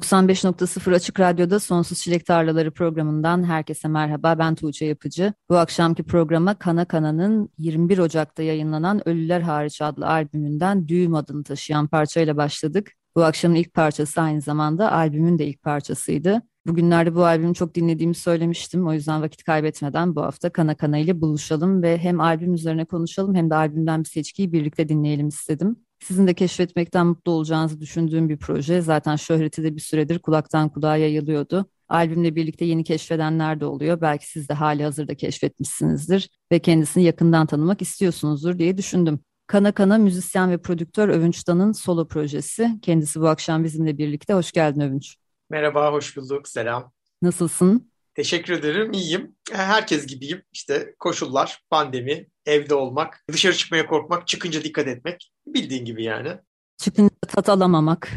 95.0 Açık Radyo'da Sonsuz Çilek Tarlaları programından herkese merhaba. Ben Tuğçe Yapıcı. Bu akşamki programa Kana Kana'nın 21 Ocak'ta yayınlanan Ölüler Hariç adlı albümünden Düğüm adını taşıyan parçayla başladık. Bu akşamın ilk parçası aynı zamanda albümün de ilk parçasıydı. Bugünlerde bu albümü çok dinlediğimi söylemiştim. O yüzden vakit kaybetmeden bu hafta Kana Kana ile buluşalım ve hem albüm üzerine konuşalım hem de albümden bir seçkiyi birlikte dinleyelim istedim. Sizin de keşfetmekten mutlu olacağınızı düşündüğüm bir proje. Zaten şöhreti de bir süredir kulaktan kulağa yayılıyordu. Albümle birlikte yeni keşfedenler de oluyor. Belki siz de hali hazırda keşfetmişsinizdir ve kendisini yakından tanımak istiyorsunuzdur diye düşündüm. Kana Kana müzisyen ve prodüktör Övünç Dan'ın solo projesi. Kendisi bu akşam bizimle birlikte. Hoş geldin Övünç. Merhaba, hoş bulduk. Selam. Nasılsın? Teşekkür ederim. İyiyim. Herkes gibiyim. İşte koşullar, pandemi, evde olmak, dışarı çıkmaya korkmak, çıkınca dikkat etmek. Bildiğin gibi yani. Çıkınca tat alamamak.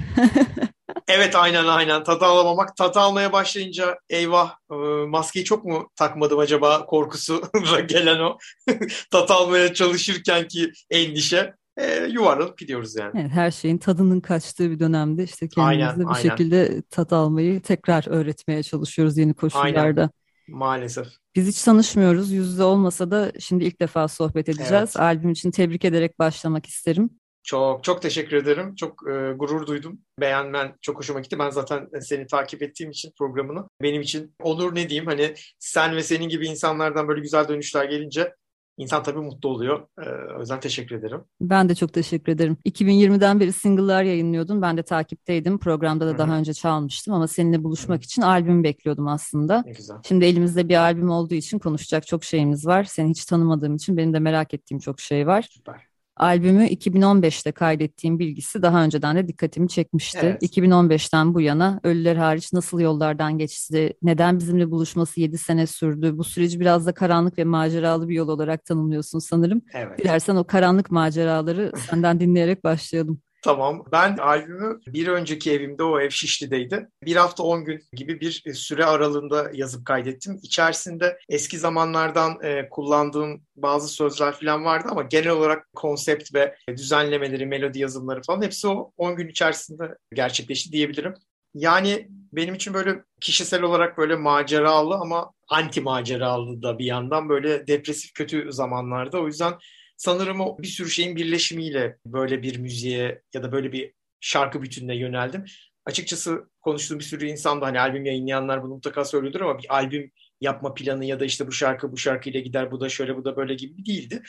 evet aynen aynen. Tat alamamak. Tat almaya başlayınca eyvah e, maskeyi çok mu takmadım acaba korkusu gelen o. tat almaya çalışırken ki endişe e, yuvarlanıp gidiyoruz yani. Evet, her şeyin tadının kaçtığı bir dönemde işte kendimize aynen, bir aynen. şekilde tat almayı tekrar öğretmeye çalışıyoruz yeni koşullarda. Aynen. Maalesef. Biz hiç tanışmıyoruz. Yüzde olmasa da şimdi ilk defa sohbet edeceğiz. Evet. Albüm için tebrik ederek başlamak isterim. Çok çok teşekkür ederim. Çok e, gurur duydum. Beğenmen çok hoşuma gitti. Ben zaten seni takip ettiğim için programını benim için onur ne diyeyim hani sen ve senin gibi insanlardan böyle güzel dönüşler gelince İnsan tabii mutlu oluyor. Ee, o yüzden teşekkür ederim. Ben de çok teşekkür ederim. 2020'den beri single'lar yayınlıyordun. Ben de takipteydim. Programda da Hı-hı. daha önce çalmıştım ama seninle buluşmak Hı-hı. için albüm bekliyordum aslında. Ne güzel. Şimdi elimizde bir albüm olduğu için konuşacak çok şeyimiz var. Seni hiç tanımadığım için benim de merak ettiğim çok şey var. Süper. Albümü 2015'te kaydettiğim bilgisi daha önceden de dikkatimi çekmişti. Evet. 2015'ten bu yana Ölüler hariç nasıl yollardan geçti, neden bizimle buluşması 7 sene sürdü, bu süreci biraz da karanlık ve maceralı bir yol olarak tanımlıyorsun sanırım. Evet. Dilersen o karanlık maceraları senden dinleyerek başlayalım. Tamam. Ben albümü bir önceki evimde o ev Şişli'deydi. Bir hafta on gün gibi bir süre aralığında yazıp kaydettim. İçerisinde eski zamanlardan e, kullandığım bazı sözler falan vardı ama genel olarak konsept ve düzenlemeleri, melodi yazımları falan hepsi o 10 gün içerisinde gerçekleşti diyebilirim. Yani benim için böyle kişisel olarak böyle maceralı ama anti maceralı da bir yandan böyle depresif kötü zamanlarda. O yüzden sanırım o bir sürü şeyin birleşimiyle böyle bir müziğe ya da böyle bir şarkı bütününe yöneldim. Açıkçası konuştuğum bir sürü insan da hani albüm yayınlayanlar bunu mutlaka söylüyordur ama bir albüm yapma planı ya da işte bu şarkı bu şarkıyla gider bu da şöyle bu da böyle gibi değildi.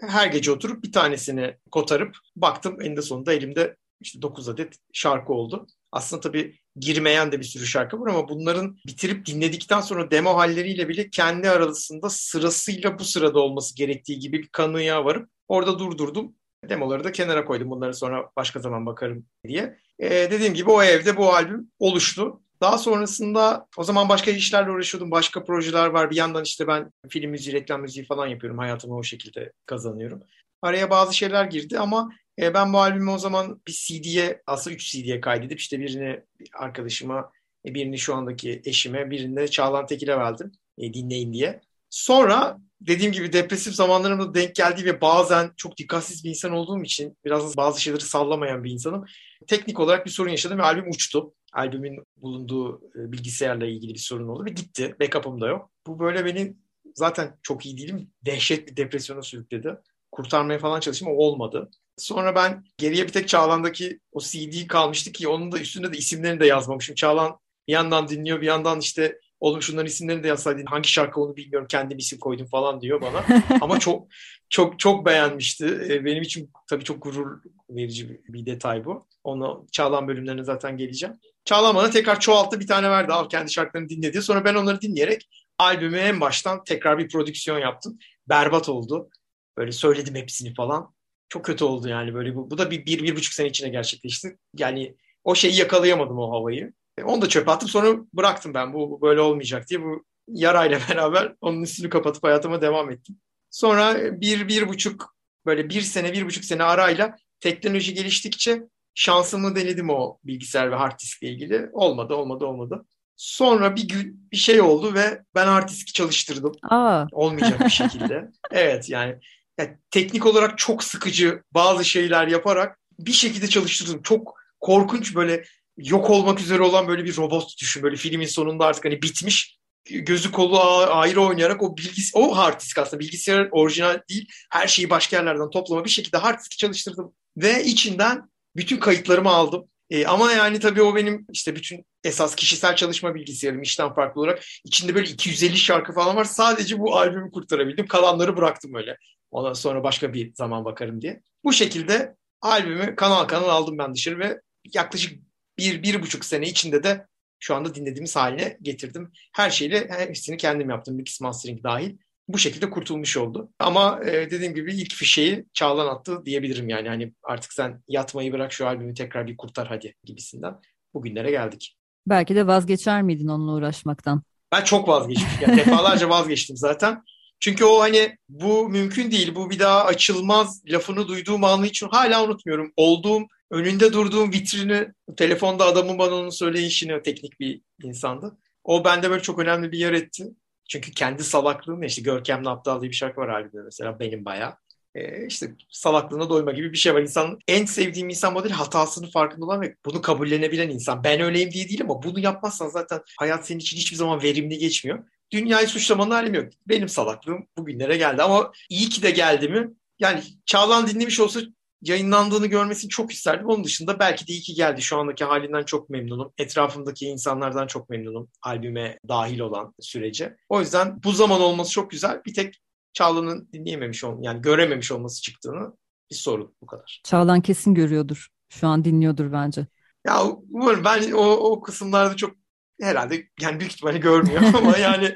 Her gece oturup bir tanesini kotarıp baktım eninde sonunda elimde işte 9 adet şarkı oldu. Aslında tabii girmeyen de bir sürü şarkı var ama bunların bitirip dinledikten sonra demo halleriyle bile kendi arasında sırasıyla bu sırada olması gerektiği gibi bir kanıya varıp orada durdurdum. Demoları da kenara koydum. Bunları sonra başka zaman bakarım diye. Ee, dediğim gibi o evde bu albüm oluştu. Daha sonrasında o zaman başka işlerle uğraşıyordum. Başka projeler var. Bir yandan işte ben film müziği, reklam müziği falan yapıyorum. Hayatımı o şekilde kazanıyorum. Araya bazı şeyler girdi ama e, ben bu albümü o zaman bir CD'ye, aslında 3 CD'ye kaydedip işte birini bir arkadaşıma, e, birini şu andaki eşime, birini de Çağlan Tekin'e verdim e, dinleyin diye. Sonra dediğim gibi depresif zamanlarımda denk geldiği ve bazen çok dikkatsiz bir insan olduğum için biraz bazı şeyleri sallamayan bir insanım. Teknik olarak bir sorun yaşadım ve albüm uçtu. Albümün bulunduğu e, bilgisayarla ilgili bir sorun oldu ve gitti. Backup'ım da yok. Bu böyle beni zaten çok iyi değilim. Dehşet bir depresyona sürükledi. Kurtarmaya falan çalıştım ama olmadı. Sonra ben geriye bir tek Çağlan'daki o CD kalmıştı ki onun da üstünde de isimlerini de yazmamışım. Çağlan bir yandan dinliyor bir yandan işte Oğlum şunların isimlerini de yazsaydın hangi şarkı onu bilmiyorum kendim isim koydum falan diyor bana. Ama çok çok çok beğenmişti. Ee, benim için tabii çok gurur verici bir, detay bu. Onu Çağlan bölümlerine zaten geleceğim. Çağlan bana tekrar çoğalttı bir tane verdi. Al kendi şarkılarını dinle Sonra ben onları dinleyerek albümü en baştan tekrar bir prodüksiyon yaptım. Berbat oldu. Böyle söyledim hepsini falan. Çok kötü oldu yani böyle bu. Bu da bir, bir, bir buçuk sene içinde gerçekleşti. Yani o şeyi yakalayamadım o havayı. E, onu da çöpe attım sonra bıraktım ben bu, bu böyle olmayacak diye. Bu yarayla beraber onun üstünü kapatıp hayatıma devam ettim. Sonra bir, bir buçuk böyle bir sene, bir buçuk sene arayla teknoloji geliştikçe şansımı denedim o bilgisayar ve hard diskle ilgili. Olmadı, olmadı, olmadı. Sonra bir gün bir şey oldu ve ben hard diski çalıştırdım. Aa. Olmayacak bir şekilde. evet yani, yani teknik olarak çok sıkıcı bazı şeyler yaparak bir şekilde çalıştırdım. Çok korkunç böyle yok olmak üzere olan böyle bir robot düşün. Böyle filmin sonunda artık hani bitmiş gözü kolu ayrı oynayarak o bilgis o hard disk aslında bilgisayar orijinal değil her şeyi başka yerlerden toplama bir şekilde hard diski çalıştırdım ve içinden bütün kayıtlarımı aldım. E, ama yani tabii o benim işte bütün esas kişisel çalışma bilgisayarım işten farklı olarak içinde böyle 250 şarkı falan var. Sadece bu albümü kurtarabildim. Kalanları bıraktım öyle. Ondan sonra başka bir zaman bakarım diye. Bu şekilde albümü kanal kanal aldım ben dışarı ve yaklaşık bir, bir buçuk sene içinde de şu anda dinlediğimiz haline getirdim. Her şeyle hepsini kendim yaptım. Mix mastering dahil. Bu şekilde kurtulmuş oldu. Ama e, dediğim gibi ilk fişeği Çağlan attı diyebilirim yani. Hani artık sen yatmayı bırak şu albümü tekrar bir kurtar hadi gibisinden. Bugünlere geldik. Belki de vazgeçer miydin onunla uğraşmaktan? Ben çok vazgeçtim. Yani defalarca vazgeçtim zaten. Çünkü o hani bu mümkün değil, bu bir daha açılmaz lafını duyduğum anı için hala unutmuyorum. Olduğum önünde durduğum vitrini, telefonda adamın bana onu söyleyişini teknik bir insandı. O bende böyle çok önemli bir yer etti. Çünkü kendi salaklığımla işte Görkem'le Aptal diye bir şarkı var albümde mesela benim bayağı. Ee, işte salaklığına doyma gibi bir şey var. İnsanın en sevdiğim insan modeli hatasının farkında olan ve bunu kabullenebilen insan. Ben öyleyim diye değil ama bunu yapmazsan zaten hayat senin için hiçbir zaman verimli geçmiyor. Dünyayı suçlamanın halim yok. Benim salaklığım bugünlere geldi ama iyi ki de geldi mi? Yani Çağlan dinlemiş olsa yayınlandığını görmesini çok isterdim. Onun dışında belki de iyi ki geldi. Şu andaki halinden çok memnunum. Etrafımdaki insanlardan çok memnunum. Albüme dahil olan sürece. O yüzden bu zaman olması çok güzel. Bir tek Çağlan'ın dinleyememiş ol yani görememiş olması çıktığını bir sorun bu kadar. Çağlan kesin görüyordur. Şu an dinliyordur bence. Ya umarım ben o, o kısımlarda çok herhalde yani büyük ihtimalle görmüyor ama yani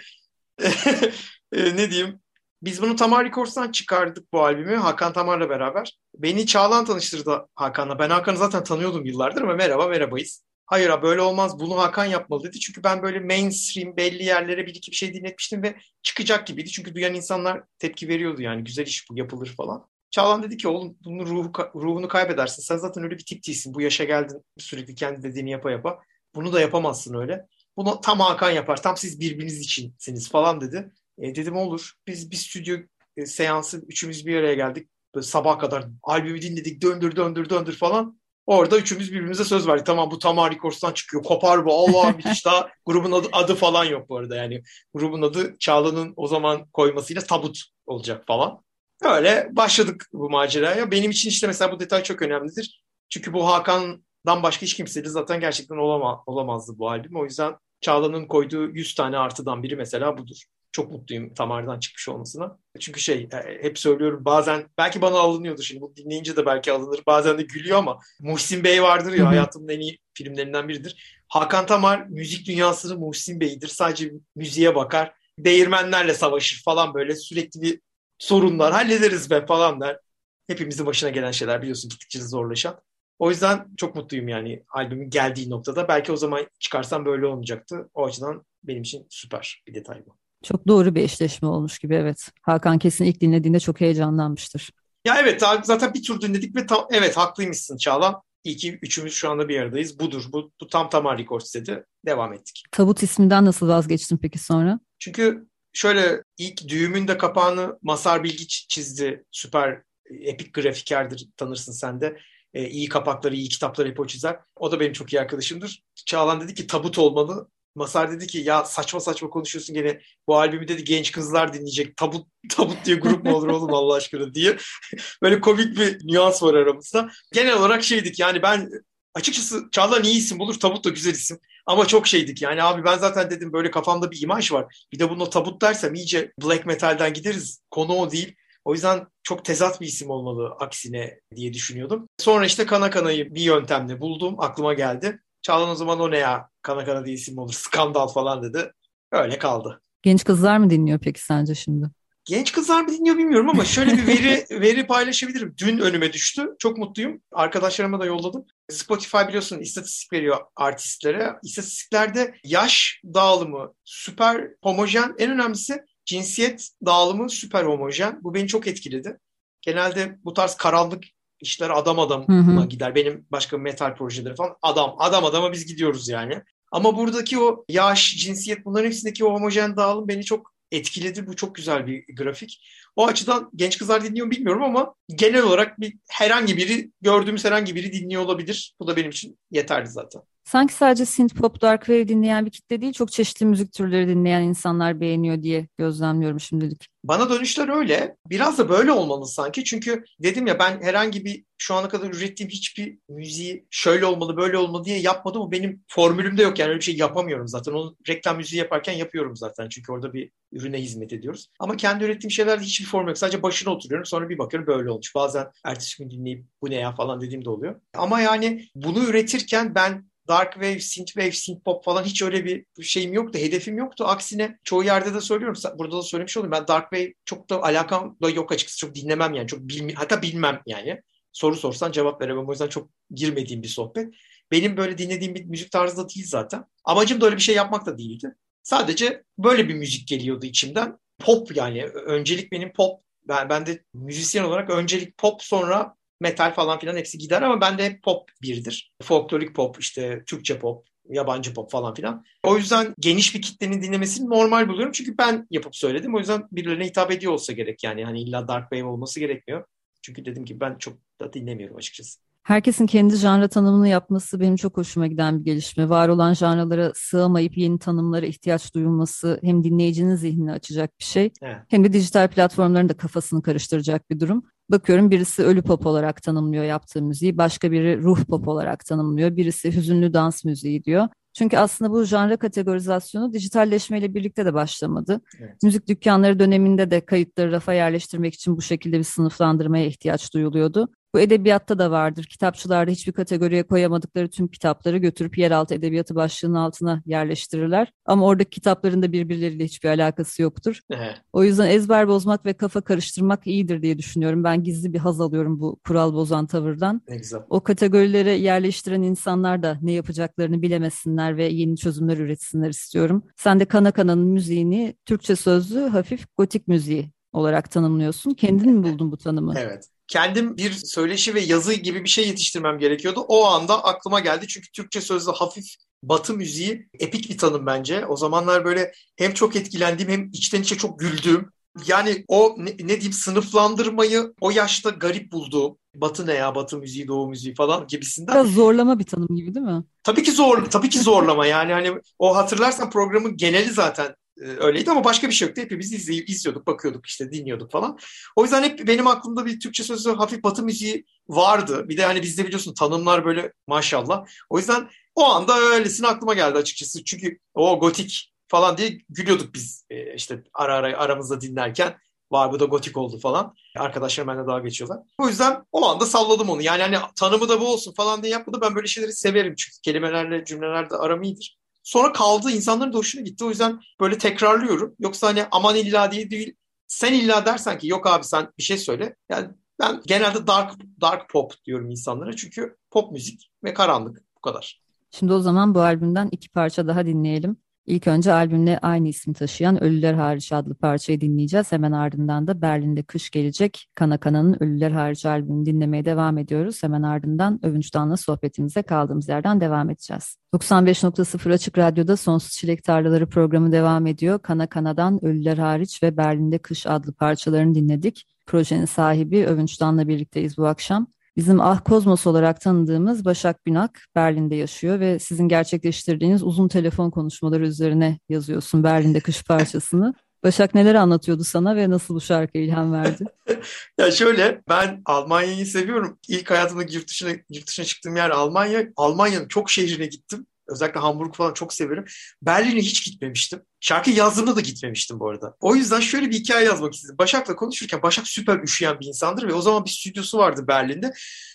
e, ne diyeyim biz bunu Tamar Records'tan çıkardık bu albümü Hakan Tamar'la beraber. Beni Çağlan tanıştırdı Hakan'la. Ben Hakan'ı zaten tanıyordum yıllardır ama merhaba merhabayız. Hayır abi böyle olmaz bunu Hakan yapmalı dedi. Çünkü ben böyle mainstream belli yerlere bir iki bir şey dinletmiştim ve çıkacak gibiydi. Çünkü duyan insanlar tepki veriyordu yani güzel iş bu yapılır falan. Çağlan dedi ki oğlum bunun ruhu, ruhunu kaybedersin. Sen zaten öyle bir tip değilsin. Bu yaşa geldin sürekli kendi dediğini yapa yapa. Bunu da yapamazsın öyle. Bunu tam Hakan yapar. Tam siz birbiriniz içinsiniz falan dedi. E, dedim olur. Biz bir stüdyo e, seansı üçümüz bir araya geldik. Böyle sabah kadar albümü dinledik. Döndür döndür döndür falan. Orada üçümüz birbirimize söz verdik. Tamam bu Tamar Records'tan çıkıyor. Kopar bu. Allah müthiş daha grubun adı, adı falan yok bu arada. Yani grubun adı Çağla'nın o zaman koymasıyla Tabut olacak falan. Öyle başladık bu maceraya. Benim için işte mesela bu detay çok önemlidir. Çünkü bu Hakan'dan başka hiç kimseyle zaten gerçekten olama, olamazdı bu albüm. O yüzden Çağla'nın koyduğu 100 tane artıdan biri mesela budur çok mutluyum Tamar'dan çıkmış olmasına. Çünkü şey e, hep söylüyorum bazen belki bana alınıyordur şimdi bu dinleyince de belki alınır bazen de gülüyor ama Muhsin Bey vardır ya hayatımın en iyi filmlerinden biridir. Hakan Tamar müzik dünyasının Muhsin Bey'idir. Sadece müziğe bakar. Değirmenlerle savaşır falan böyle sürekli bir sorunlar hallederiz be falan der. Hepimizin başına gelen şeyler biliyorsun gittikçe zorlaşan. O yüzden çok mutluyum yani albümün geldiği noktada. Belki o zaman çıkarsam böyle olmayacaktı. O açıdan benim için süper bir detay bu. Çok doğru bir eşleşme olmuş gibi evet. Hakan kesin ilk dinlediğinde çok heyecanlanmıştır. Ya evet zaten bir tur dinledik ve tam, evet haklıymışsın Çağlan. İyi ki üçümüz şu anda bir aradayız. Budur. Bu, bu tam tamar Records dedi. Devam ettik. Tabut isminden nasıl vazgeçtin peki sonra? Çünkü şöyle ilk düğümün de kapağını Masar Bilgiç çizdi. Süper epik grafikerdir tanırsın sen de. E, iyi kapakları, iyi kitapları hep o çizer. O da benim çok iyi arkadaşımdır. Çağlan dedi ki tabut olmalı. Masar dedi ki ya saçma saçma konuşuyorsun gene bu albümü dedi genç kızlar dinleyecek. Tabut tabut diye grup mu olur oğlum Allah aşkına diye. Böyle komik bir nüans var aramızda. Genel olarak şeydik yani ben açıkçası Çağlar iyi isim bulur Tabut da güzel isim. Ama çok şeydik yani abi ben zaten dedim böyle kafamda bir imaj var. Bir de bunu tabut dersem iyice black metal'den gideriz. Konu o değil. O yüzden çok tezat bir isim olmalı aksine diye düşünüyordum. Sonra işte Kana Kana'yı bir yöntemle buldum. Aklıma geldi. Çağlan o zaman o ne ya? Kana Kana diye isim olur. Skandal falan dedi. Öyle kaldı. Genç kızlar mı dinliyor peki sence şimdi? Genç kızlar mı dinliyor bilmiyorum ama şöyle bir veri veri paylaşabilirim. Dün önüme düştü. Çok mutluyum. Arkadaşlarıma da yolladım. Spotify biliyorsun istatistik veriyor artistlere. İstatistiklerde yaş dağılımı süper homojen. En önemlisi cinsiyet dağılımı süper homojen. Bu beni çok etkiledi. Genelde bu tarz karanlık işler adam adama gider. Benim başka metal projeleri falan adam adam adama biz gidiyoruz yani. Ama buradaki o yaş, cinsiyet bunların hepsindeki o homojen dağılım beni çok etkiledi. Bu çok güzel bir grafik. O açıdan genç kızlar dinliyor mu bilmiyorum ama genel olarak bir herhangi biri gördüğümüz herhangi biri dinliyor olabilir. Bu da benim için yeterli zaten. Sanki sadece synth pop, dark wave dinleyen bir kitle değil, çok çeşitli müzik türleri dinleyen insanlar beğeniyor diye gözlemliyorum şimdilik. Bana dönüşler öyle. Biraz da böyle olmalı sanki. Çünkü dedim ya ben herhangi bir şu ana kadar ürettiğim hiçbir müziği şöyle olmalı böyle olmalı diye yapmadım. O benim formülümde yok yani öyle bir şey yapamıyorum zaten. Onu reklam müziği yaparken yapıyorum zaten. Çünkü orada bir ürüne hizmet ediyoruz. Ama kendi ürettiğim şeylerde hiçbir form yok. Sadece başına oturuyorum sonra bir bakıyorum böyle olmuş. Bazen ertesi gün dinleyip bu ne ya falan dediğim de oluyor. Ama yani bunu üretirken ben dark wave, synth wave, synth pop falan hiç öyle bir şeyim yoktu, hedefim yoktu. Aksine çoğu yerde de söylüyorum, burada da söylemiş olayım. Ben dark wave çok da alakam da yok açıkçası. Çok dinlemem yani. Çok bilmi hatta bilmem yani. Soru sorsan cevap veremem. O yüzden çok girmediğim bir sohbet. Benim böyle dinlediğim bir müzik tarzı da değil zaten. Amacım da öyle bir şey yapmak da değildi. Sadece böyle bir müzik geliyordu içimden. Pop yani. Öncelik benim pop. Ben, ben de müzisyen olarak öncelik pop sonra metal falan filan hepsi gider ama bende hep pop birdir. Folklorik pop, işte Türkçe pop, yabancı pop falan filan. O yüzden geniş bir kitlenin dinlemesini normal buluyorum. Çünkü ben yapıp söyledim. O yüzden birilerine hitap ediyor olsa gerek yani. Hani illa Dark Wave olması gerekmiyor. Çünkü dedim ki ben çok da dinlemiyorum açıkçası. Herkesin kendi janra tanımını yapması benim çok hoşuma giden bir gelişme. Var olan janralara sığamayıp yeni tanımlara ihtiyaç duyulması hem dinleyicinin zihnini açacak bir şey evet. hem de dijital platformların da kafasını karıştıracak bir durum. Bakıyorum birisi ölü pop olarak tanımlıyor yaptığı müziği, başka biri ruh pop olarak tanımlıyor, birisi hüzünlü dans müziği diyor. Çünkü aslında bu janra kategorizasyonu dijitalleşmeyle birlikte de başlamadı. Evet. Müzik dükkanları döneminde de kayıtları rafa yerleştirmek için bu şekilde bir sınıflandırmaya ihtiyaç duyuluyordu. Bu edebiyatta da vardır. Kitapçılarda hiçbir kategoriye koyamadıkları tüm kitapları götürüp yeraltı edebiyatı başlığının altına yerleştirirler. Ama oradaki kitapların da birbirleriyle hiçbir alakası yoktur. O yüzden ezber bozmak ve kafa karıştırmak iyidir diye düşünüyorum. Ben gizli bir haz alıyorum bu kural bozan tavırdan. O kategorilere yerleştiren insanlar da ne yapacaklarını bilemesinler ve yeni çözümler üretsinler istiyorum. Sen de Kana Kana'nın müziğini Türkçe sözlü hafif gotik müziği olarak tanımlıyorsun. Kendin mi buldun bu tanımı? Evet kendim bir söyleşi ve yazı gibi bir şey yetiştirmem gerekiyordu. O anda aklıma geldi çünkü Türkçe sözlü hafif Batı müziği epik bir tanım bence. O zamanlar böyle hem çok etkilendiğim hem içten içe çok güldüğüm yani o ne, ne diyeyim sınıflandırmayı o yaşta garip bulduğum Batı ne ya Batı müziği Doğu müziği falan gibisinden. Biraz zorlama bir tanım gibi değil mi? Tabii ki zor tabii ki zorlama yani hani o hatırlarsan programın geneli zaten öyleydi ama başka bir şey yoktu. Hepimiz izleyip izliyorduk, bakıyorduk işte dinliyorduk falan. O yüzden hep benim aklımda bir Türkçe sözü hafif batı müziği vardı. Bir de hani bizde biliyorsun tanımlar böyle maşallah. O yüzden o anda öylesine aklıma geldi açıkçası. Çünkü o gotik falan diye gülüyorduk biz e, işte ara ara aramızda dinlerken. Var bu da gotik oldu falan. Arkadaşlar benimle daha geçiyorlar. O yüzden o anda salladım onu. Yani hani tanımı da bu olsun falan diye yapmadı. Ben böyle şeyleri severim çünkü kelimelerle cümlelerde aram iyidir. Sonra kaldı insanların da hoşuna gitti. O yüzden böyle tekrarlıyorum. Yoksa hani aman illa diye değil. Sen illa dersen ki yok abi sen bir şey söyle. Yani ben genelde dark dark pop diyorum insanlara. Çünkü pop müzik ve karanlık bu kadar. Şimdi o zaman bu albümden iki parça daha dinleyelim. İlk önce albümle aynı ismi taşıyan Ölüler Hariç adlı parçayı dinleyeceğiz. Hemen ardından da Berlin'de kış gelecek Kana Kana'nın Ölüler Hariç albümünü dinlemeye devam ediyoruz. Hemen ardından Övünç Dan'la sohbetimize kaldığımız yerden devam edeceğiz. 95.0 Açık Radyo'da Sonsuz Çilek Tarlaları programı devam ediyor. Kana Kana'dan Ölüler Hariç ve Berlin'de Kış adlı parçalarını dinledik. Projenin sahibi Övünç Dan'la birlikteyiz bu akşam. Bizim Ah Kozmos olarak tanıdığımız Başak Bünak Berlin'de yaşıyor ve sizin gerçekleştirdiğiniz uzun telefon konuşmaları üzerine yazıyorsun Berlin'de kış parçasını. Başak neler anlatıyordu sana ve nasıl bu şarkı ilham verdi? ya şöyle ben Almanya'yı seviyorum. İlk hayatımda yurt dışına, yurt dışına çıktığım yer Almanya. Almanya'nın çok şehrine gittim. Özellikle Hamburg falan çok severim. Berlin'e hiç gitmemiştim. Şarkı yazdığımda da gitmemiştim bu arada. O yüzden şöyle bir hikaye yazmak istedim. Başak'la konuşurken Başak süper üşüyen bir insandır ve o zaman bir stüdyosu vardı Berlin'de.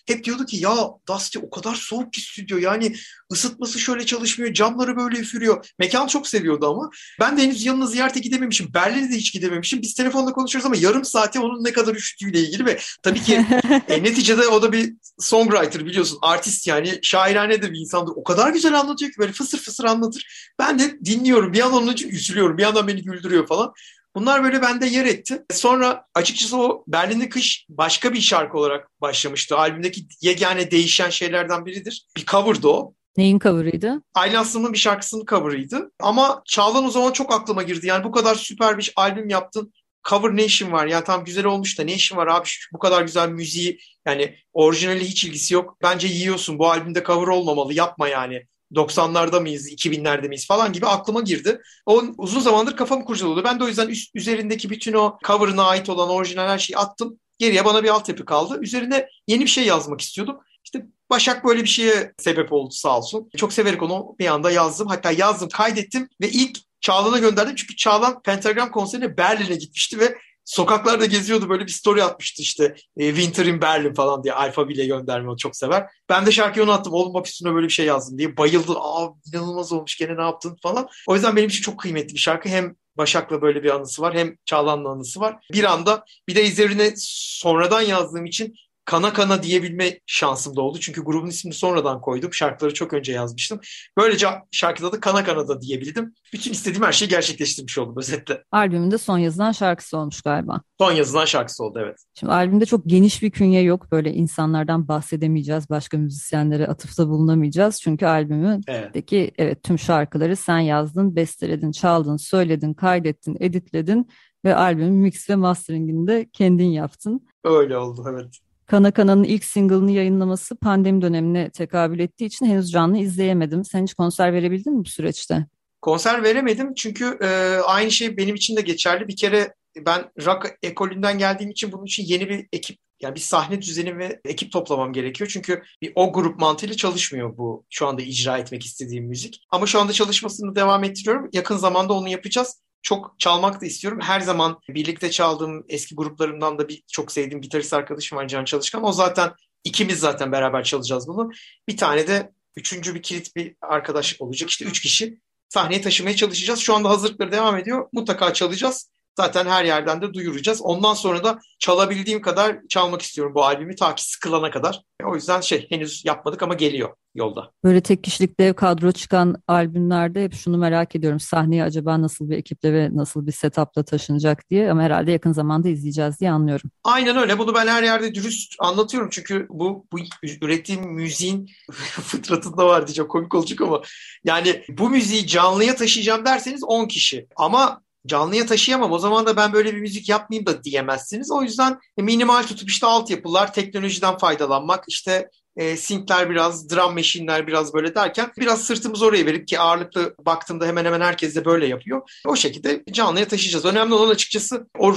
Hep diyordu ki ya Dusty o kadar soğuk ki stüdyo yani ısıtması şöyle çalışmıyor, camları böyle üfürüyor. Mekan çok seviyordu ama. Ben de henüz yanına ziyarete gidememişim. Berlin'e de hiç gidememişim. Biz telefonda konuşuyoruz ama yarım saati onun ne kadar üşüttüğüyle ilgili ve tabii ki e, neticede o da bir songwriter biliyorsun. Artist yani şairane de bir insandır. O kadar güzel anlatıyor ki böyle fısır fısır anlatır. Ben de dinliyorum. Bir yandan onun için üzülüyorum. Bir yandan beni güldürüyor falan. Bunlar böyle bende yer etti. Sonra açıkçası o Berlin'de Kış başka bir şarkı olarak başlamıştı. Albümdeki yegane değişen şeylerden biridir. Bir cover'dı o. Neyin cover'ıydı? Aylin Aslan'ın bir şarkısının cover'ıydı. Ama Çağlan o zaman çok aklıma girdi. Yani bu kadar süper bir albüm yaptın. Cover ne işin var? Yani tam güzel olmuş da ne işin var abi? Bu kadar güzel müziği yani orijinali hiç ilgisi yok. Bence yiyorsun. Bu albümde cover olmamalı. Yapma yani. 90'larda mıyız, 2000'lerde miyiz falan gibi aklıma girdi. O uzun zamandır kafamı kurcalıyordu. Ben de o yüzden üst, üzerindeki bütün o cover'ına ait olan orijinal her şeyi attım. Geriye bana bir altyapı kaldı. Üzerine yeni bir şey yazmak istiyordum. İşte Başak böyle bir şeye sebep oldu sağ olsun. Çok severek onu bir anda yazdım. Hatta yazdım, kaydettim ve ilk Çağlan'a gönderdim. Çünkü Çağlan Pentagram konserine Berlin'e gitmişti ve sokaklarda geziyordu böyle bir story atmıştı işte e, Winter in Berlin falan diye alfabeyle gönderme o çok sever. Ben de şarkıyı ona attım oğlum bak üstüne böyle bir şey yazdım diye bayıldı. Aa inanılmaz olmuş gene ne yaptın falan. O yüzden benim için çok kıymetli bir şarkı. Hem Başak'la böyle bir anısı var hem Çağlan'la anısı var. Bir anda bir de üzerine sonradan yazdığım için kana kana diyebilme şansım da oldu. Çünkü grubun ismini sonradan koydum. Şarkıları çok önce yazmıştım. Böylece şarkıda da kana kana da diyebildim. Bütün istediğim her şeyi gerçekleştirmiş oldum özetle. Albümünde son yazılan şarkısı olmuş galiba. Son yazılan şarkısı oldu evet. Şimdi albümde çok geniş bir künye yok. Böyle insanlardan bahsedemeyeceğiz. Başka müzisyenlere atıfta bulunamayacağız. Çünkü albümündeki evet. evet tüm şarkıları sen yazdın, besteledin, çaldın, söyledin, kaydettin, editledin ve albümün mix ve masteringini de kendin yaptın. Öyle oldu evet. Kana Kana'nın ilk single'ını yayınlaması pandemi dönemine tekabül ettiği için henüz canlı izleyemedim. Sen hiç konser verebildin mi bu süreçte? Konser veremedim çünkü e, aynı şey benim için de geçerli. Bir kere ben rock ekolünden geldiğim için bunun için yeni bir ekip yani bir sahne düzeni ve ekip toplamam gerekiyor. Çünkü bir o grup mantığıyla çalışmıyor bu şu anda icra etmek istediğim müzik. Ama şu anda çalışmasını devam ettiriyorum. Yakın zamanda onu yapacağız çok çalmak da istiyorum. Her zaman birlikte çaldığım eski gruplarımdan da bir çok sevdiğim gitarist arkadaşım var Can Çalışkan. O zaten ikimiz zaten beraber çalacağız bunu. Bir tane de üçüncü bir kilit bir arkadaş olacak. İşte üç kişi sahneye taşımaya çalışacağız. Şu anda hazırlıkları devam ediyor. Mutlaka çalacağız. Zaten her yerden de duyuracağız. Ondan sonra da çalabildiğim kadar çalmak istiyorum bu albümü ta ki sıkılana kadar. O yüzden şey henüz yapmadık ama geliyor yolda. Böyle tek kişilik dev kadro çıkan albümlerde hep şunu merak ediyorum. Sahneye acaba nasıl bir ekiple ve nasıl bir setupla taşınacak diye ama herhalde yakın zamanda izleyeceğiz diye anlıyorum. Aynen öyle. Bunu ben her yerde dürüst anlatıyorum. Çünkü bu, bu ürettiğim müziğin fıtratında var diyeceğim. Komik olacak ama yani bu müziği canlıya taşıyacağım derseniz 10 kişi. Ama canlıya taşıyamam. O zaman da ben böyle bir müzik yapmayayım da diyemezsiniz. O yüzden minimal tutup işte altyapılar, teknolojiden faydalanmak, işte e, sync'ler biraz, drum machine'ler biraz böyle derken biraz sırtımızı oraya verip ki ağırlıklı baktığımda hemen hemen herkes de böyle yapıyor. O şekilde canlıya taşıyacağız. Önemli olan açıkçası o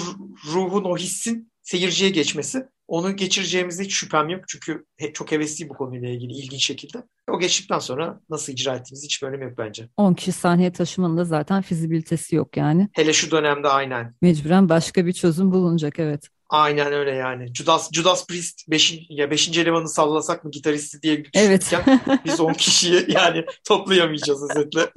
ruhun, o hissin seyirciye geçmesi. Onu geçireceğimizde hiç şüphem yok. Çünkü çok hevesliyim bu konuyla ilgili ilginç şekilde. O geçtikten sonra nasıl icra ettiğimiz hiç önemi yok bence. 10 kişi sahneye taşımanın da zaten fizibilitesi yok yani. Hele şu dönemde aynen. Mecburen başka bir çözüm bulunacak evet. Aynen öyle yani. Judas Judas Priest 5. ya 5. elemanı sallasak mı gitaristi diye düşünürken evet. biz 10 kişiyi yani toplayamayacağız özetle.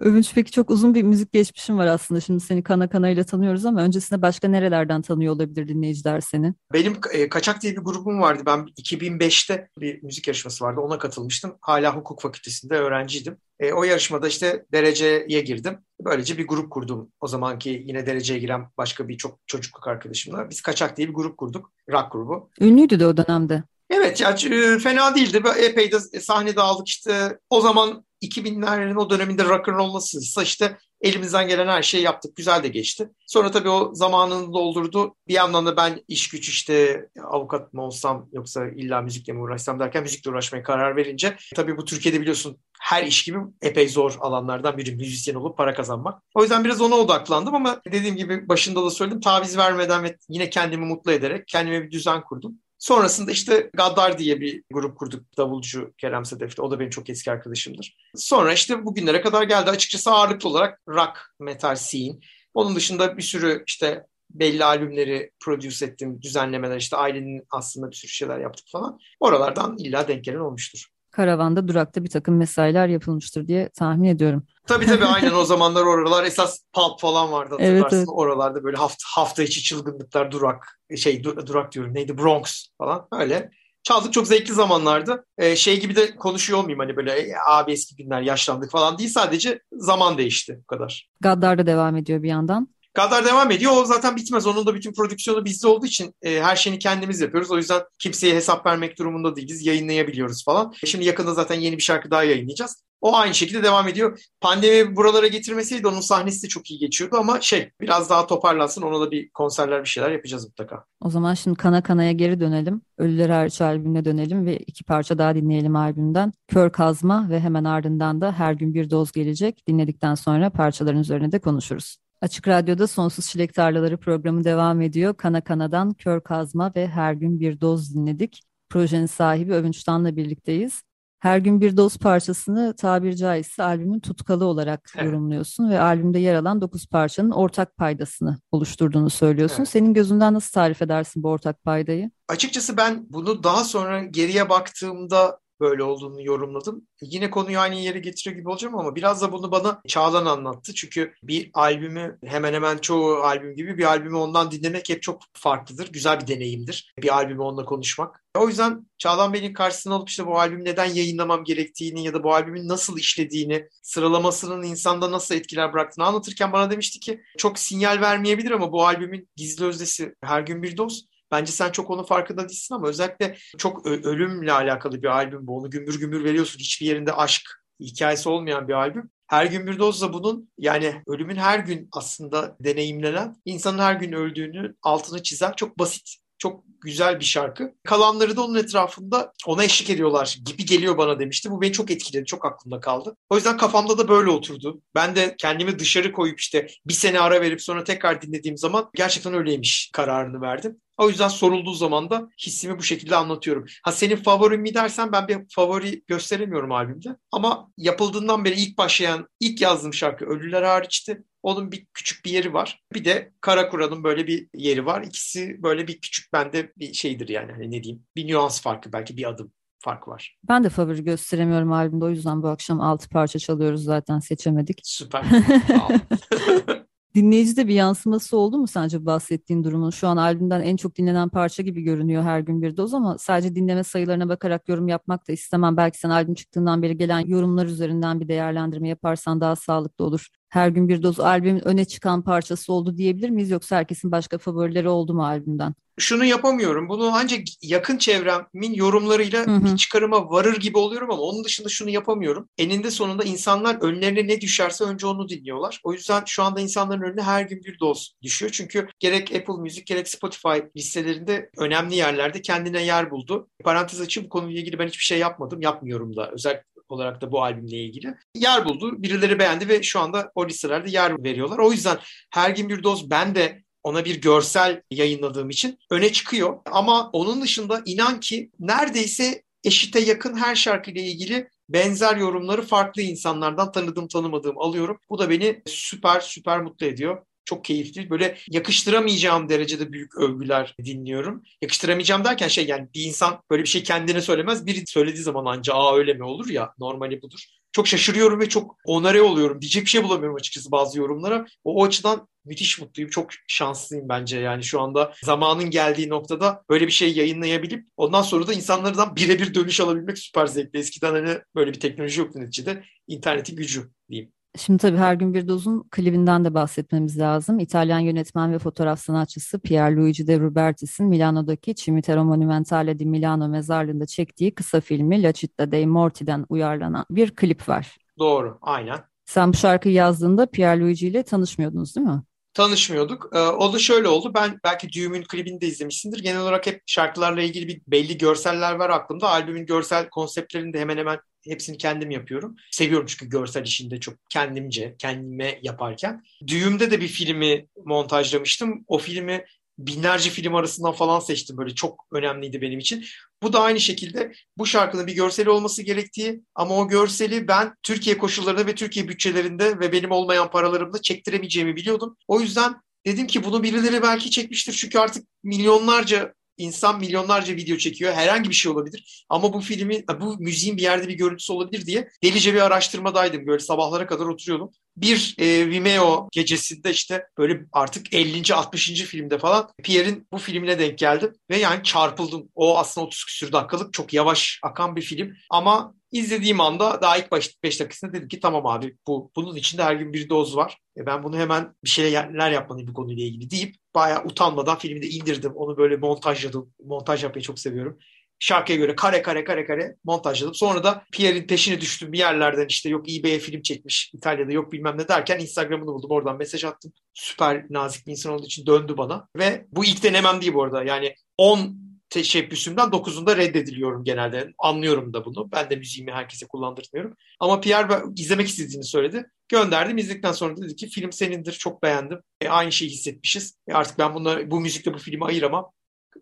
Övünç peki çok uzun bir müzik geçmişin var aslında. Şimdi seni kana kana ile tanıyoruz ama öncesinde başka nerelerden tanıyor olabilir dinleyiciler seni? Benim e, Kaçak diye bir grubum vardı. Ben 2005'te bir müzik yarışması vardı. Ona katılmıştım. Hala hukuk fakültesinde öğrenciydim. E, o yarışmada işte dereceye girdim. Böylece bir grup kurdum. O zamanki yine dereceye giren başka bir çok çocukluk arkadaşımla. Biz Kaçak diye bir grup kurduk. Rock grubu. Ünlüydü de o dönemde. Evet ya yani, fena değildi. Epey de sahnede aldık işte. O zaman 2000'lerin o döneminde rock and roll nasılsa işte elimizden gelen her şeyi yaptık. Güzel de geçti. Sonra tabii o zamanını doldurdu. Bir yandan da ben iş güç işte avukat mı olsam yoksa illa müzikle mi uğraşsam derken müzikle uğraşmaya karar verince tabii bu Türkiye'de biliyorsun her iş gibi epey zor alanlardan biri müzisyen olup para kazanmak. O yüzden biraz ona odaklandım ama dediğim gibi başında da söyledim taviz vermeden ve yine kendimi mutlu ederek kendime bir düzen kurdum. Sonrasında işte Gaddar diye bir grup kurduk davulcu Kerem Sedef'te. O da benim çok eski arkadaşımdır. Sonra işte bugünlere kadar geldi. Açıkçası ağırlıklı olarak rock, metal scene. Onun dışında bir sürü işte belli albümleri produce ettim, düzenlemeler işte ailenin aslında bir sürü şeyler yaptık falan. Oralardan illa denk gelen olmuştur. Karavanda durakta bir takım mesailer yapılmıştır diye tahmin ediyorum. Tabii tabii aynen o zamanlar oralar esas pulp falan vardı hatırlarsın. Evet, evet. Oralarda böyle hafta, hafta içi çılgınlıklar durak şey durak diyorum neydi Bronx falan öyle. Çaldık çok zevkli zamanlardı. Ee, şey gibi de konuşuyor olmayayım hani böyle e, abi eski günler yaşlandık falan değil sadece zaman değişti bu kadar. Gaddar da devam ediyor bir yandan. Gaddar devam ediyor. O zaten bitmez. Onun da bütün prodüksiyonu bizde olduğu için e, her şeyini kendimiz yapıyoruz. O yüzden kimseye hesap vermek durumunda değiliz. Yayınlayabiliyoruz falan. E, şimdi yakında zaten yeni bir şarkı daha yayınlayacağız. O aynı şekilde devam ediyor. Pandemi buralara getirmeseydi onun sahnesi de çok iyi geçiyordu ama şey biraz daha toparlansın. Ona da bir konserler bir şeyler yapacağız mutlaka. O zaman şimdi Kana Kana'ya geri dönelim. Ölüler Hariç albümüne dönelim ve iki parça daha dinleyelim albümden. Kör Kazma ve hemen ardından da Her Gün Bir Doz gelecek. Dinledikten sonra parçaların üzerine de konuşuruz. Açık Radyo'da Sonsuz Çilek Tarlaları programı devam ediyor. Kana Kana'dan Kör Kazma ve Her Gün Bir Doz dinledik. Projenin sahibi Övünç Dan'la birlikteyiz. Her gün bir doz parçasını tabir caizse albümün tutkalı olarak evet. yorumluyorsun ve albümde yer alan dokuz parçanın ortak paydasını oluşturduğunu söylüyorsun. Evet. Senin gözünden nasıl tarif edersin bu ortak paydayı? Açıkçası ben bunu daha sonra geriye baktığımda böyle olduğunu yorumladım. Yine konuyu aynı yere getiriyor gibi olacağım ama biraz da bunu bana Çağlan anlattı. Çünkü bir albümü hemen hemen çoğu albüm gibi bir albümü ondan dinlemek hep çok farklıdır. Güzel bir deneyimdir. Bir albümü onunla konuşmak. O yüzden Çağlan Bey'in karşısına alıp işte bu albümü neden yayınlamam gerektiğini ya da bu albümün nasıl işlediğini, sıralamasının insanda nasıl etkiler bıraktığını anlatırken bana demişti ki çok sinyal vermeyebilir ama bu albümün gizli özdesi her gün bir doz. Bence sen çok onun farkında değilsin ama özellikle çok ölümle alakalı bir albüm bu. Onu gümbür gümbür veriyorsun. Hiçbir yerinde aşk hikayesi olmayan bir albüm. Her gün bir dozla bunun yani ölümün her gün aslında deneyimlenen, insanın her gün öldüğünü altını çizen çok basit çok güzel bir şarkı. Kalanları da onun etrafında ona eşlik ediyorlar gibi geliyor bana demişti. Bu beni çok etkiledi, çok aklımda kaldı. O yüzden kafamda da böyle oturdu. Ben de kendimi dışarı koyup işte bir sene ara verip sonra tekrar dinlediğim zaman gerçekten öyleymiş kararını verdim. O yüzden sorulduğu zaman da hissimi bu şekilde anlatıyorum. Ha senin favorin mi dersen ben bir favori gösteremiyorum albümde. Ama yapıldığından beri ilk başlayan, ilk yazdığım şarkı Ölüler hariçti. Onun bir küçük bir yeri var. Bir de Karakura'nın böyle bir yeri var. İkisi böyle bir küçük bende bir şeydir yani hani ne diyeyim. Bir nüans farkı belki bir adım fark var. Ben de favori gösteremiyorum albümde. O yüzden bu akşam altı parça çalıyoruz zaten seçemedik. Süper. Dinleyicide bir yansıması oldu mu sence bahsettiğin durumun? Şu an albümden en çok dinlenen parça gibi görünüyor her gün bir doz ama sadece dinleme sayılarına bakarak yorum yapmak da istemem. Belki sen albüm çıktığından beri gelen yorumlar üzerinden bir değerlendirme yaparsan daha sağlıklı olur. Her gün bir doz albümün öne çıkan parçası oldu diyebilir miyiz yoksa herkesin başka favorileri oldu mu albümden? şunu yapamıyorum. Bunu ancak yakın çevremin yorumlarıyla hı hı. bir çıkarıma varır gibi oluyorum ama onun dışında şunu yapamıyorum. Eninde sonunda insanlar önlerine ne düşerse önce onu dinliyorlar. O yüzden şu anda insanların önüne her gün bir doz düşüyor. Çünkü gerek Apple Music gerek Spotify listelerinde önemli yerlerde kendine yer buldu. Parantez açayım bu konuyla ilgili ben hiçbir şey yapmadım. Yapmıyorum da. Özellikle olarak da bu albümle ilgili. Yer buldu. Birileri beğendi ve şu anda o listelerde yer veriyorlar. O yüzden her gün bir doz ben de ona bir görsel yayınladığım için öne çıkıyor. Ama onun dışında inan ki neredeyse eşite yakın her şarkıyla ilgili benzer yorumları farklı insanlardan tanıdığım tanımadığım alıyorum. Bu da beni süper süper mutlu ediyor. Çok keyifli. Böyle yakıştıramayacağım derecede büyük övgüler dinliyorum. Yakıştıramayacağım derken şey yani bir insan böyle bir şey kendine söylemez. Biri söylediği zaman anca aa öyle mi olur ya normali budur çok şaşırıyorum ve çok onare oluyorum. Diyecek bir şey bulamıyorum açıkçası bazı yorumlara. O, o açıdan müthiş mutluyum. Çok şanslıyım bence yani şu anda zamanın geldiği noktada böyle bir şey yayınlayabilip ondan sonra da insanlardan birebir dönüş alabilmek süper zevkli. Eskiden hani böyle bir teknoloji yoktu neticede. İnternetin gücü diyeyim. Şimdi tabii her gün bir dozun klibinden de bahsetmemiz lazım. İtalyan yönetmen ve fotoğraf sanatçısı Pierluigi de Rubertis'in Milano'daki Cimitero Monumentale di Milano mezarlığında çektiği kısa filmi La Città dei Morti'den uyarlanan bir klip var. Doğru, aynen. Sen bu şarkıyı yazdığında Pierluigi ile tanışmıyordunuz değil mi? tanışmıyorduk. Ee, o da şöyle oldu. Ben belki Düğüm'ün klibini de izlemişsindir. Genel olarak hep şarkılarla ilgili bir belli görseller var aklımda. Albümün görsel konseptlerini de hemen hemen hepsini kendim yapıyorum. Seviyorum çünkü görsel işinde çok kendimce, kendime yaparken. Düğüm'de de bir filmi montajlamıştım. O filmi binlerce film arasından falan seçtim. Böyle çok önemliydi benim için. Bu da aynı şekilde bu şarkının bir görseli olması gerektiği ama o görseli ben Türkiye koşullarında ve Türkiye bütçelerinde ve benim olmayan paralarımda çektiremeyeceğimi biliyordum. O yüzden dedim ki bunu birileri belki çekmiştir çünkü artık milyonlarca insan milyonlarca video çekiyor. Herhangi bir şey olabilir. Ama bu filmin, bu müziğin bir yerde bir görüntüsü olabilir diye delice bir araştırmadaydım. Böyle sabahlara kadar oturuyordum. Bir e, Vimeo gecesinde işte böyle artık 50. 60. filmde falan Pierre'in bu filmine denk geldim. Ve yani çarpıldım. O aslında 30 küsür dakikalık çok yavaş akan bir film. Ama izlediğim anda daha ilk 5 dakikasında dedim ki tamam abi bu bunun içinde her gün bir doz var. E ben bunu hemen bir şeyler yapmalıyım bu konuyla ilgili deyip bayağı utanmadan filmi de indirdim. Onu böyle montajladım. Montaj yapmayı çok seviyorum. Şarkıya göre kare kare kare kare montajladım. Sonra da Pierre'in peşine düştüm bir yerlerden işte yok eBay'e film çekmiş İtalya'da yok bilmem ne derken Instagram'ını buldum. Oradan mesaj attım. Süper nazik bir insan olduğu için döndü bana. Ve bu ilk denemem değil bu arada. Yani 10 teşebbüsümden 9'unda reddediliyorum genelde. Anlıyorum da bunu. Ben de müziğimi herkese kullandırmıyorum. Ama Pierre izlemek istediğini söyledi. Gönderdim. İzledikten sonra dedi ki film senindir. Çok beğendim. E, aynı şeyi hissetmişiz. E, artık ben bunları, bu müzikle bu filmi ayıramam.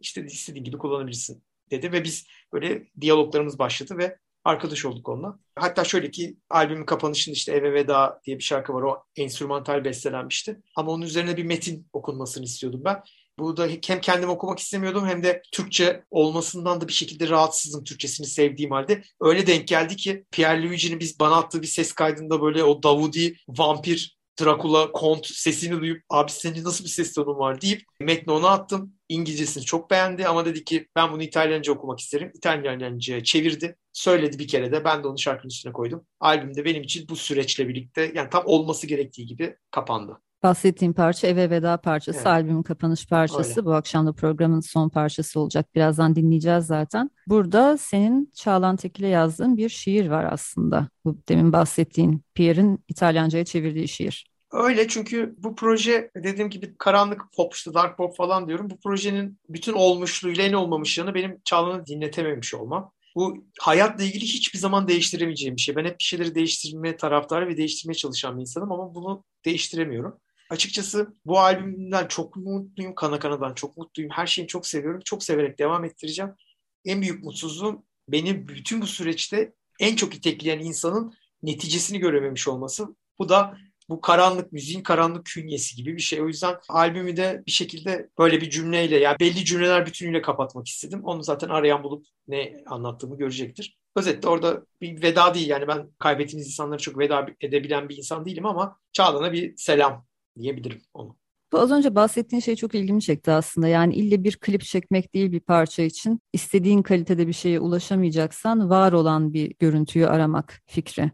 İşte istediğin gibi kullanabilirsin dedi ve biz böyle diyaloglarımız başladı ve arkadaş olduk onunla. Hatta şöyle ki albümün kapanışında işte Eve Veda diye bir şarkı var. O enstrümantal bestelenmişti. Ama onun üzerine bir metin okunmasını istiyordum ben. Bu da hem kendim okumak istemiyordum hem de Türkçe olmasından da bir şekilde rahatsızım Türkçesini sevdiğim halde. Öyle denk geldi ki Pierre Luigi'nin biz bana attığı bir ses kaydında böyle o Davudi vampir Dracula, Kont sesini duyup abi senin nasıl bir ses tonun var deyip metni ona attım. İngilizcesini çok beğendi ama dedi ki ben bunu İtalyanca okumak isterim. İtalyanca çevirdi. Söyledi bir kere de ben de onu şarkının üstüne koydum. Albümde benim için bu süreçle birlikte yani tam olması gerektiği gibi kapandı. Bahsettiğim parça Eve Veda parçası, evet. albümün kapanış parçası. Öyle. Bu akşam da programın son parçası olacak. Birazdan dinleyeceğiz zaten. Burada senin Çağlan Tekil'e yazdığın bir şiir var aslında. Bu demin bahsettiğin Pierre'in İtalyanca'ya çevirdiği şiir. Öyle çünkü bu proje dediğim gibi karanlık pop işte dark pop falan diyorum. Bu projenin bütün olmuşluğuyla en olmamışlığını benim Çağlan'ı dinletememiş olmam. Bu hayatla ilgili hiçbir zaman değiştiremeyeceğim bir şey. Ben hep bir şeyleri değiştirme taraftarı ve değiştirmeye çalışan bir insanım ama bunu değiştiremiyorum. Açıkçası bu albümden çok mutluyum. Kana Kana'dan çok mutluyum. Her şeyi çok seviyorum. Çok severek devam ettireceğim. En büyük mutsuzluğum beni bütün bu süreçte en çok itekleyen insanın neticesini görememiş olması. Bu da bu karanlık müziğin karanlık künyesi gibi bir şey. O yüzden albümü de bir şekilde böyle bir cümleyle yani belli cümleler bütünüyle kapatmak istedim. Onu zaten arayan bulup ne anlattığımı görecektir. Özetle orada bir veda değil yani ben kaybettiğimiz insanlara çok veda edebilen bir insan değilim ama Çağlan'a bir selam diyebilirim onu. Bu az önce bahsettiğin şey çok ilgimi çekti aslında. Yani ille bir klip çekmek değil bir parça için. istediğin kalitede bir şeye ulaşamayacaksan var olan bir görüntüyü aramak fikri.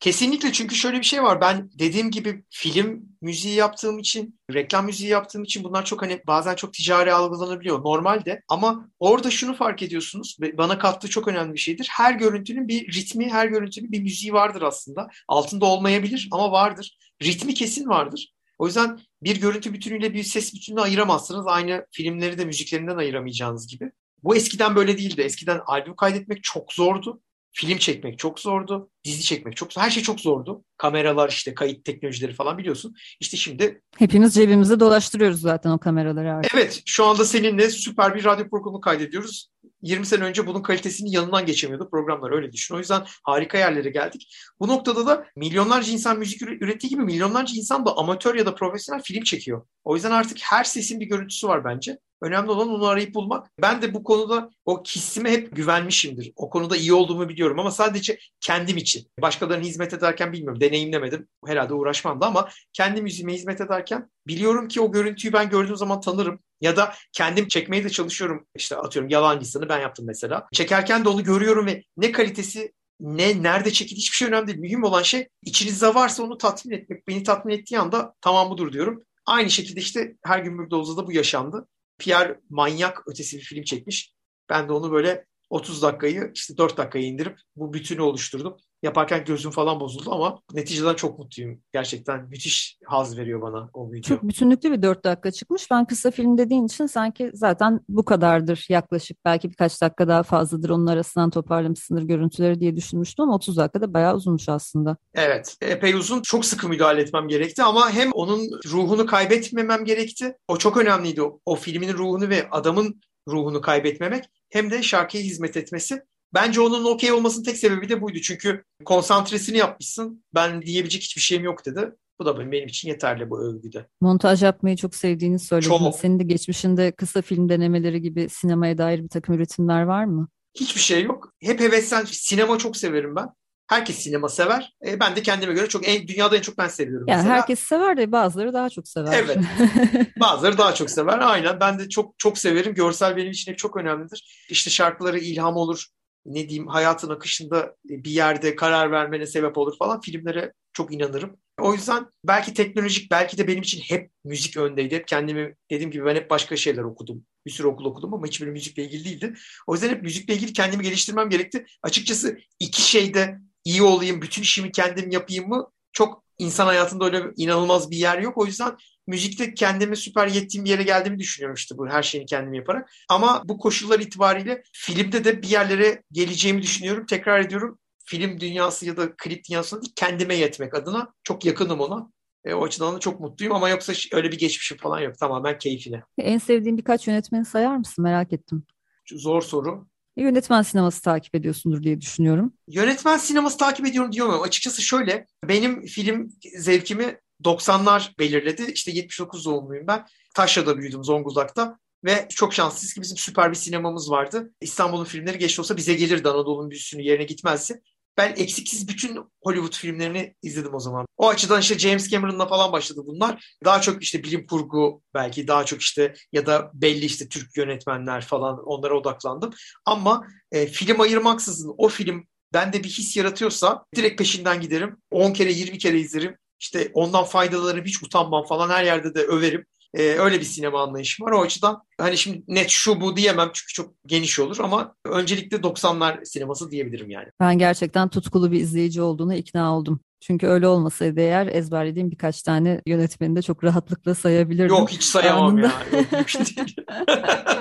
Kesinlikle çünkü şöyle bir şey var. Ben dediğim gibi film müziği yaptığım için, reklam müziği yaptığım için bunlar çok hani bazen çok ticari algılanabiliyor. Normalde ama orada şunu fark ediyorsunuz. Bana kattığı çok önemli bir şeydir. Her görüntünün bir ritmi, her görüntünün bir müziği vardır aslında. Altında olmayabilir ama vardır. Ritmi kesin vardır. O yüzden bir görüntü bütünüyle bir ses bütününü ayıramazsınız. Aynı filmleri de müziklerinden ayıramayacağınız gibi. Bu eskiden böyle değildi. Eskiden albüm kaydetmek çok zordu. Film çekmek çok zordu. Dizi çekmek çok zordu. Her şey çok zordu. Kameralar işte kayıt teknolojileri falan biliyorsun. İşte şimdi... Hepimiz cebimizde dolaştırıyoruz zaten o kameraları artık. Evet. Şu anda seninle süper bir radyo programı kaydediyoruz. 20 sene önce bunun kalitesinin yanından geçemiyordu programlar öyle düşün. O yüzden harika yerlere geldik. Bu noktada da milyonlarca insan müzik ürettiği gibi milyonlarca insan da amatör ya da profesyonel film çekiyor. O yüzden artık her sesin bir görüntüsü var bence. Önemli olan onu arayıp bulmak. Ben de bu konuda o hissime hep güvenmişimdir. O konuda iyi olduğumu biliyorum ama sadece kendim için. Başkalarına hizmet ederken bilmiyorum. Deneyimlemedim. Herhalde uğraşmam da ama kendi müziğime hizmet ederken biliyorum ki o görüntüyü ben gördüğüm zaman tanırım. Ya da kendim çekmeye de çalışıyorum. İşte atıyorum yalancısını ben yaptım mesela. Çekerken de onu görüyorum ve ne kalitesi ne nerede çekildi hiçbir şey önemli değil. Mühim olan şey içinizde varsa onu tatmin etmek. Beni tatmin ettiği anda tamam budur diyorum. Aynı şekilde işte her gün bir dozda bu yaşandı. Pierre manyak ötesi bir film çekmiş. Ben de onu böyle 30 dakikayı işte 4 dakikaya indirip bu bütünü oluşturdum. Yaparken gözüm falan bozuldu ama neticeden çok mutluyum. Gerçekten müthiş haz veriyor bana o video. Çok bütünlüklü bir dört dakika çıkmış. Ben kısa film dediğin için sanki zaten bu kadardır yaklaşık. Belki birkaç dakika daha fazladır onun arasından toparlamışsındır görüntüleri diye düşünmüştüm ama 30 dakikada bayağı uzunmuş aslında. Evet epey uzun. Çok sıkı müdahale etmem gerekti ama hem onun ruhunu kaybetmemem gerekti. O çok önemliydi. O, o filmin ruhunu ve adamın ruhunu kaybetmemek hem de şarkıya hizmet etmesi. Bence onun okey olmasının tek sebebi de buydu. Çünkü konsantresini yapmışsın. Ben diyebilecek hiçbir şeyim yok dedi. Bu da benim için yeterli bu övgüde. Montaj yapmayı çok sevdiğini söyledin. Çok. Senin de geçmişinde kısa film denemeleri gibi sinemaya dair bir takım üretimler var mı? Hiçbir şey yok. Hep heveslen. Sinema çok severim ben. Herkes sinema sever. E, ben de kendime göre çok en dünyada en çok ben seviyorum. Yani mesela. herkes sever de bazıları daha çok sever. Evet. bazıları daha çok sever. Aynen. Ben de çok çok severim. Görsel benim için hep çok önemlidir. İşte şarkıları ilham olur. Ne diyeyim hayatın akışında bir yerde karar vermene sebep olur falan. Filmlere çok inanırım. O yüzden belki teknolojik, belki de benim için hep müzik öndeydi. Hep kendimi dediğim gibi ben hep başka şeyler okudum. Bir sürü okul okudum ama hiçbir müzikle ilgili değildi. O yüzden hep müzikle ilgili kendimi geliştirmem gerekti. Açıkçası iki şeyde iyi olayım, bütün işimi kendim yapayım mı? Çok insan hayatında öyle inanılmaz bir yer yok. O yüzden müzikte kendimi süper yettiğim bir yere geldiğimi düşünüyorum işte bu her şeyini kendim yaparak. Ama bu koşullar itibariyle filmde de bir yerlere geleceğimi düşünüyorum. Tekrar ediyorum film dünyası ya da klip dünyasında değil kendime yetmek adına çok yakınım ona. E, o açıdan da çok mutluyum ama yoksa öyle bir geçmişim falan yok. Tamamen keyfine. En sevdiğin birkaç yönetmeni sayar mısın? Merak ettim. Zor soru. Yönetmen sineması takip ediyorsundur diye düşünüyorum. Yönetmen sineması takip ediyorum diyemem. Açıkçası şöyle, benim film zevkimi 90'lar belirledi. İşte 79 doğumluyum ben. Taşra'da büyüdüm, Zonguldak'ta. Ve çok şanslıyız ki bizim süper bir sinemamız vardı. İstanbul'un filmleri geç olsa bize gelirdi Anadolu'nun büyüsünü yerine gitmezdi. Ben eksiksiz bütün Hollywood filmlerini izledim o zaman. O açıdan işte James Cameron'la falan başladı bunlar. Daha çok işte bilim kurgu belki daha çok işte ya da belli işte Türk yönetmenler falan onlara odaklandım. Ama e, film ayırmaksızın o film bende bir his yaratıyorsa direkt peşinden giderim. 10 kere 20 kere izlerim. İşte ondan faydaları hiç utanmam falan her yerde de överim. Ee, öyle bir sinema anlayışım var. O açıdan hani şimdi net şu bu diyemem çünkü çok geniş olur ama öncelikle 90'lar sineması diyebilirim yani. Ben gerçekten tutkulu bir izleyici olduğuna ikna oldum. Çünkü öyle olmasaydı eğer ezberlediğim birkaç tane yönetmeni de çok rahatlıkla sayabilirdim. Yok hiç sayamam Anında. ya. Yok, mümkün değil.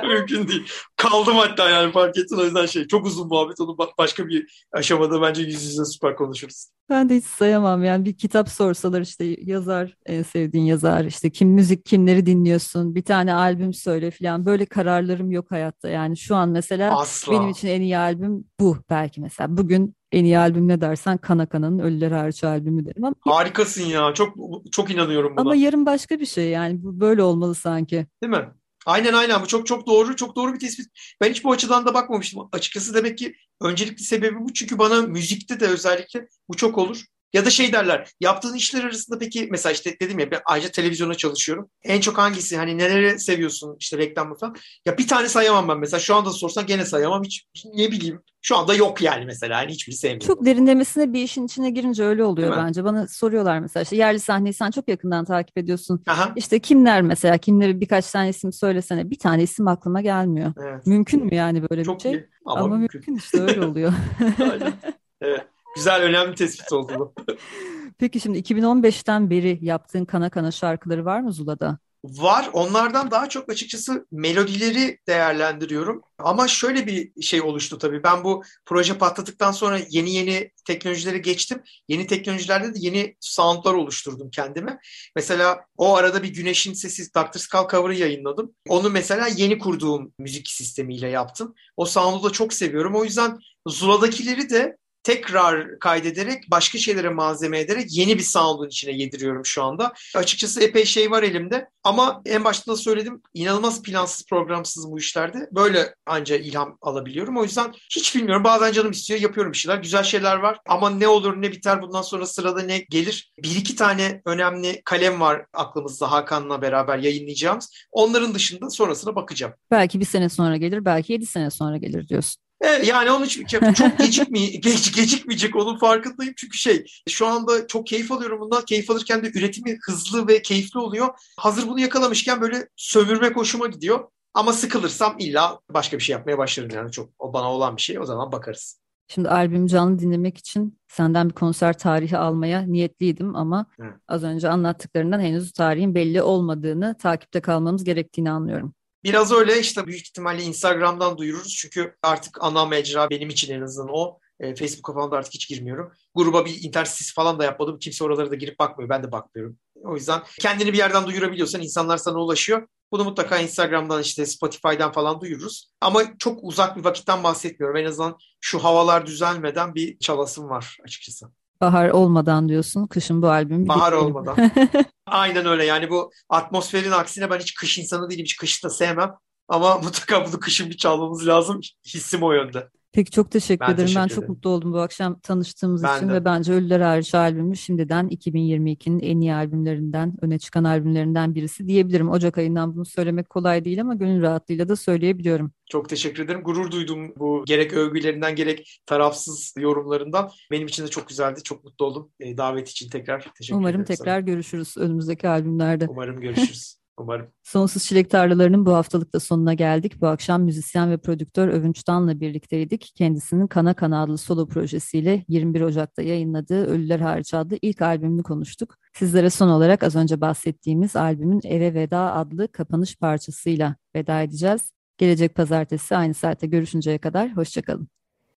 mümkün değil. Kaldım hatta yani fark ettin o yüzden şey. Çok uzun muhabbet onu başka bir aşamada bence yüz yüze süper konuşuruz. Ben de hiç sayamam yani bir kitap sorsalar işte yazar en sevdiğin yazar işte kim müzik kimleri dinliyorsun bir tane albüm söyle falan böyle kararlarım yok hayatta yani şu an mesela Asla. benim için en iyi albüm bu belki mesela bugün en iyi albüm ne dersen Kana Kana'nın Ölüler Hariç albümü derim. Ama Harikasın ya. Çok çok inanıyorum buna. Ama yarın başka bir şey yani. Bu böyle olmalı sanki. Değil mi? Aynen aynen bu çok çok doğru çok doğru bir tespit. Ben hiç bu açıdan da bakmamıştım. Açıkçası demek ki öncelikli sebebi bu. Çünkü bana müzikte de özellikle bu çok olur. Ya da şey derler, yaptığın işler arasında peki mesela işte dedim ya ben ayrıca televizyona çalışıyorum. En çok hangisi hani neleri seviyorsun işte reklam falan. Ya bir tane sayamam ben mesela şu anda sorsan gene sayamam hiç ne bileyim. Şu anda yok yani mesela hani hiçbiri sevmiyorum. Çok derinlemesine bir işin içine girince öyle oluyor bence. Bana soruyorlar mesela işte yerli sahneyi sen çok yakından takip ediyorsun. Aha. İşte kimler mesela kimleri birkaç tane isim söylesene. Bir tane isim aklıma gelmiyor. Evet. Mümkün mü yani böyle çok bir şey? Iyi. Ama, Ama mümkün. mümkün işte öyle oluyor. evet. Güzel, önemli tespit oldu bu. Peki şimdi 2015'ten beri yaptığın Kana Kana şarkıları var mı Zula'da? Var. Onlardan daha çok açıkçası melodileri değerlendiriyorum. Ama şöyle bir şey oluştu tabii. Ben bu proje patladıktan sonra yeni yeni teknolojilere geçtim. Yeni teknolojilerde de yeni soundlar oluşturdum kendime. Mesela o arada bir Güneş'in Sesi Dr. Skull cover'ı yayınladım. Onu mesela yeni kurduğum müzik sistemiyle yaptım. O sound'u da çok seviyorum. O yüzden Zula'dakileri de tekrar kaydederek başka şeylere malzeme ederek yeni bir sound'un içine yediriyorum şu anda. Açıkçası epey şey var elimde ama en başta da söyledim inanılmaz plansız programsız bu işlerde. Böyle ancak ilham alabiliyorum. O yüzden hiç bilmiyorum. Bazen canım istiyor yapıyorum bir şeyler. Güzel şeyler var ama ne olur ne biter bundan sonra sırada ne gelir. Bir iki tane önemli kalem var aklımızda Hakan'la beraber yayınlayacağımız. Onların dışında sonrasına bakacağım. Belki bir sene sonra gelir belki yedi sene sonra gelir diyorsun. Evet, yani onun için çok gecikme, geç, gecikmeyecek onun farkındayım. Çünkü şey şu anda çok keyif alıyorum bundan. Keyif alırken de üretimi hızlı ve keyifli oluyor. Hazır bunu yakalamışken böyle sömürmek hoşuma gidiyor. Ama sıkılırsam illa başka bir şey yapmaya başlarım yani çok o bana olan bir şey o zaman bakarız. Şimdi albüm canlı dinlemek için senden bir konser tarihi almaya niyetliydim ama evet. az önce anlattıklarından henüz tarihin belli olmadığını, takipte kalmamız gerektiğini anlıyorum. Biraz öyle işte büyük ihtimalle Instagram'dan duyururuz çünkü artık ana mecra benim için en azından o. E, Facebook falan da artık hiç girmiyorum. Gruba bir internet sitesi falan da yapmadım. Kimse oralara da girip bakmıyor. Ben de bakmıyorum. O yüzden kendini bir yerden duyurabiliyorsan insanlar sana ulaşıyor. Bunu mutlaka Instagram'dan işte Spotify'dan falan duyururuz. Ama çok uzak bir vakitten bahsetmiyorum. En azından şu havalar düzelmeden bir çalasım var açıkçası. Bahar olmadan diyorsun. Kışın bu albüm. Bahar olmadan. Aynen öyle yani bu atmosferin aksine ben hiç kış insanı değilim. Hiç kışı da sevmem. Ama mutlaka bunu kışın bir çalmamız lazım. Hissim o yönde. Peki çok teşekkür ben ederim. Teşekkür ben ederim. çok mutlu oldum bu akşam tanıştığımız ben için de. ve bence Ölüler Hariç albümü şimdiden 2022'nin en iyi albümlerinden, öne çıkan albümlerinden birisi diyebilirim. Ocak ayından bunu söylemek kolay değil ama gönül rahatlığıyla da söyleyebiliyorum. Çok teşekkür ederim. Gurur duydum bu gerek övgülerinden gerek tarafsız yorumlarından. Benim için de çok güzeldi. Çok mutlu oldum. E, davet için tekrar teşekkür Umarım ederim. Umarım tekrar sana. görüşürüz önümüzdeki albümlerde. Umarım görüşürüz. Umarım. Sonsuz Çilek Tarlalarının bu haftalıkta sonuna geldik. Bu akşam müzisyen ve prodüktör Övünç Dan'la birlikteydik. Kendisinin Kana Kana adlı solo projesiyle 21 Ocak'ta yayınladığı Ölüler Hariç adlı ilk albümünü konuştuk. Sizlere son olarak az önce bahsettiğimiz albümün Eve Veda adlı kapanış parçasıyla veda edeceğiz. Gelecek pazartesi aynı saatte görüşünceye kadar hoşçakalın.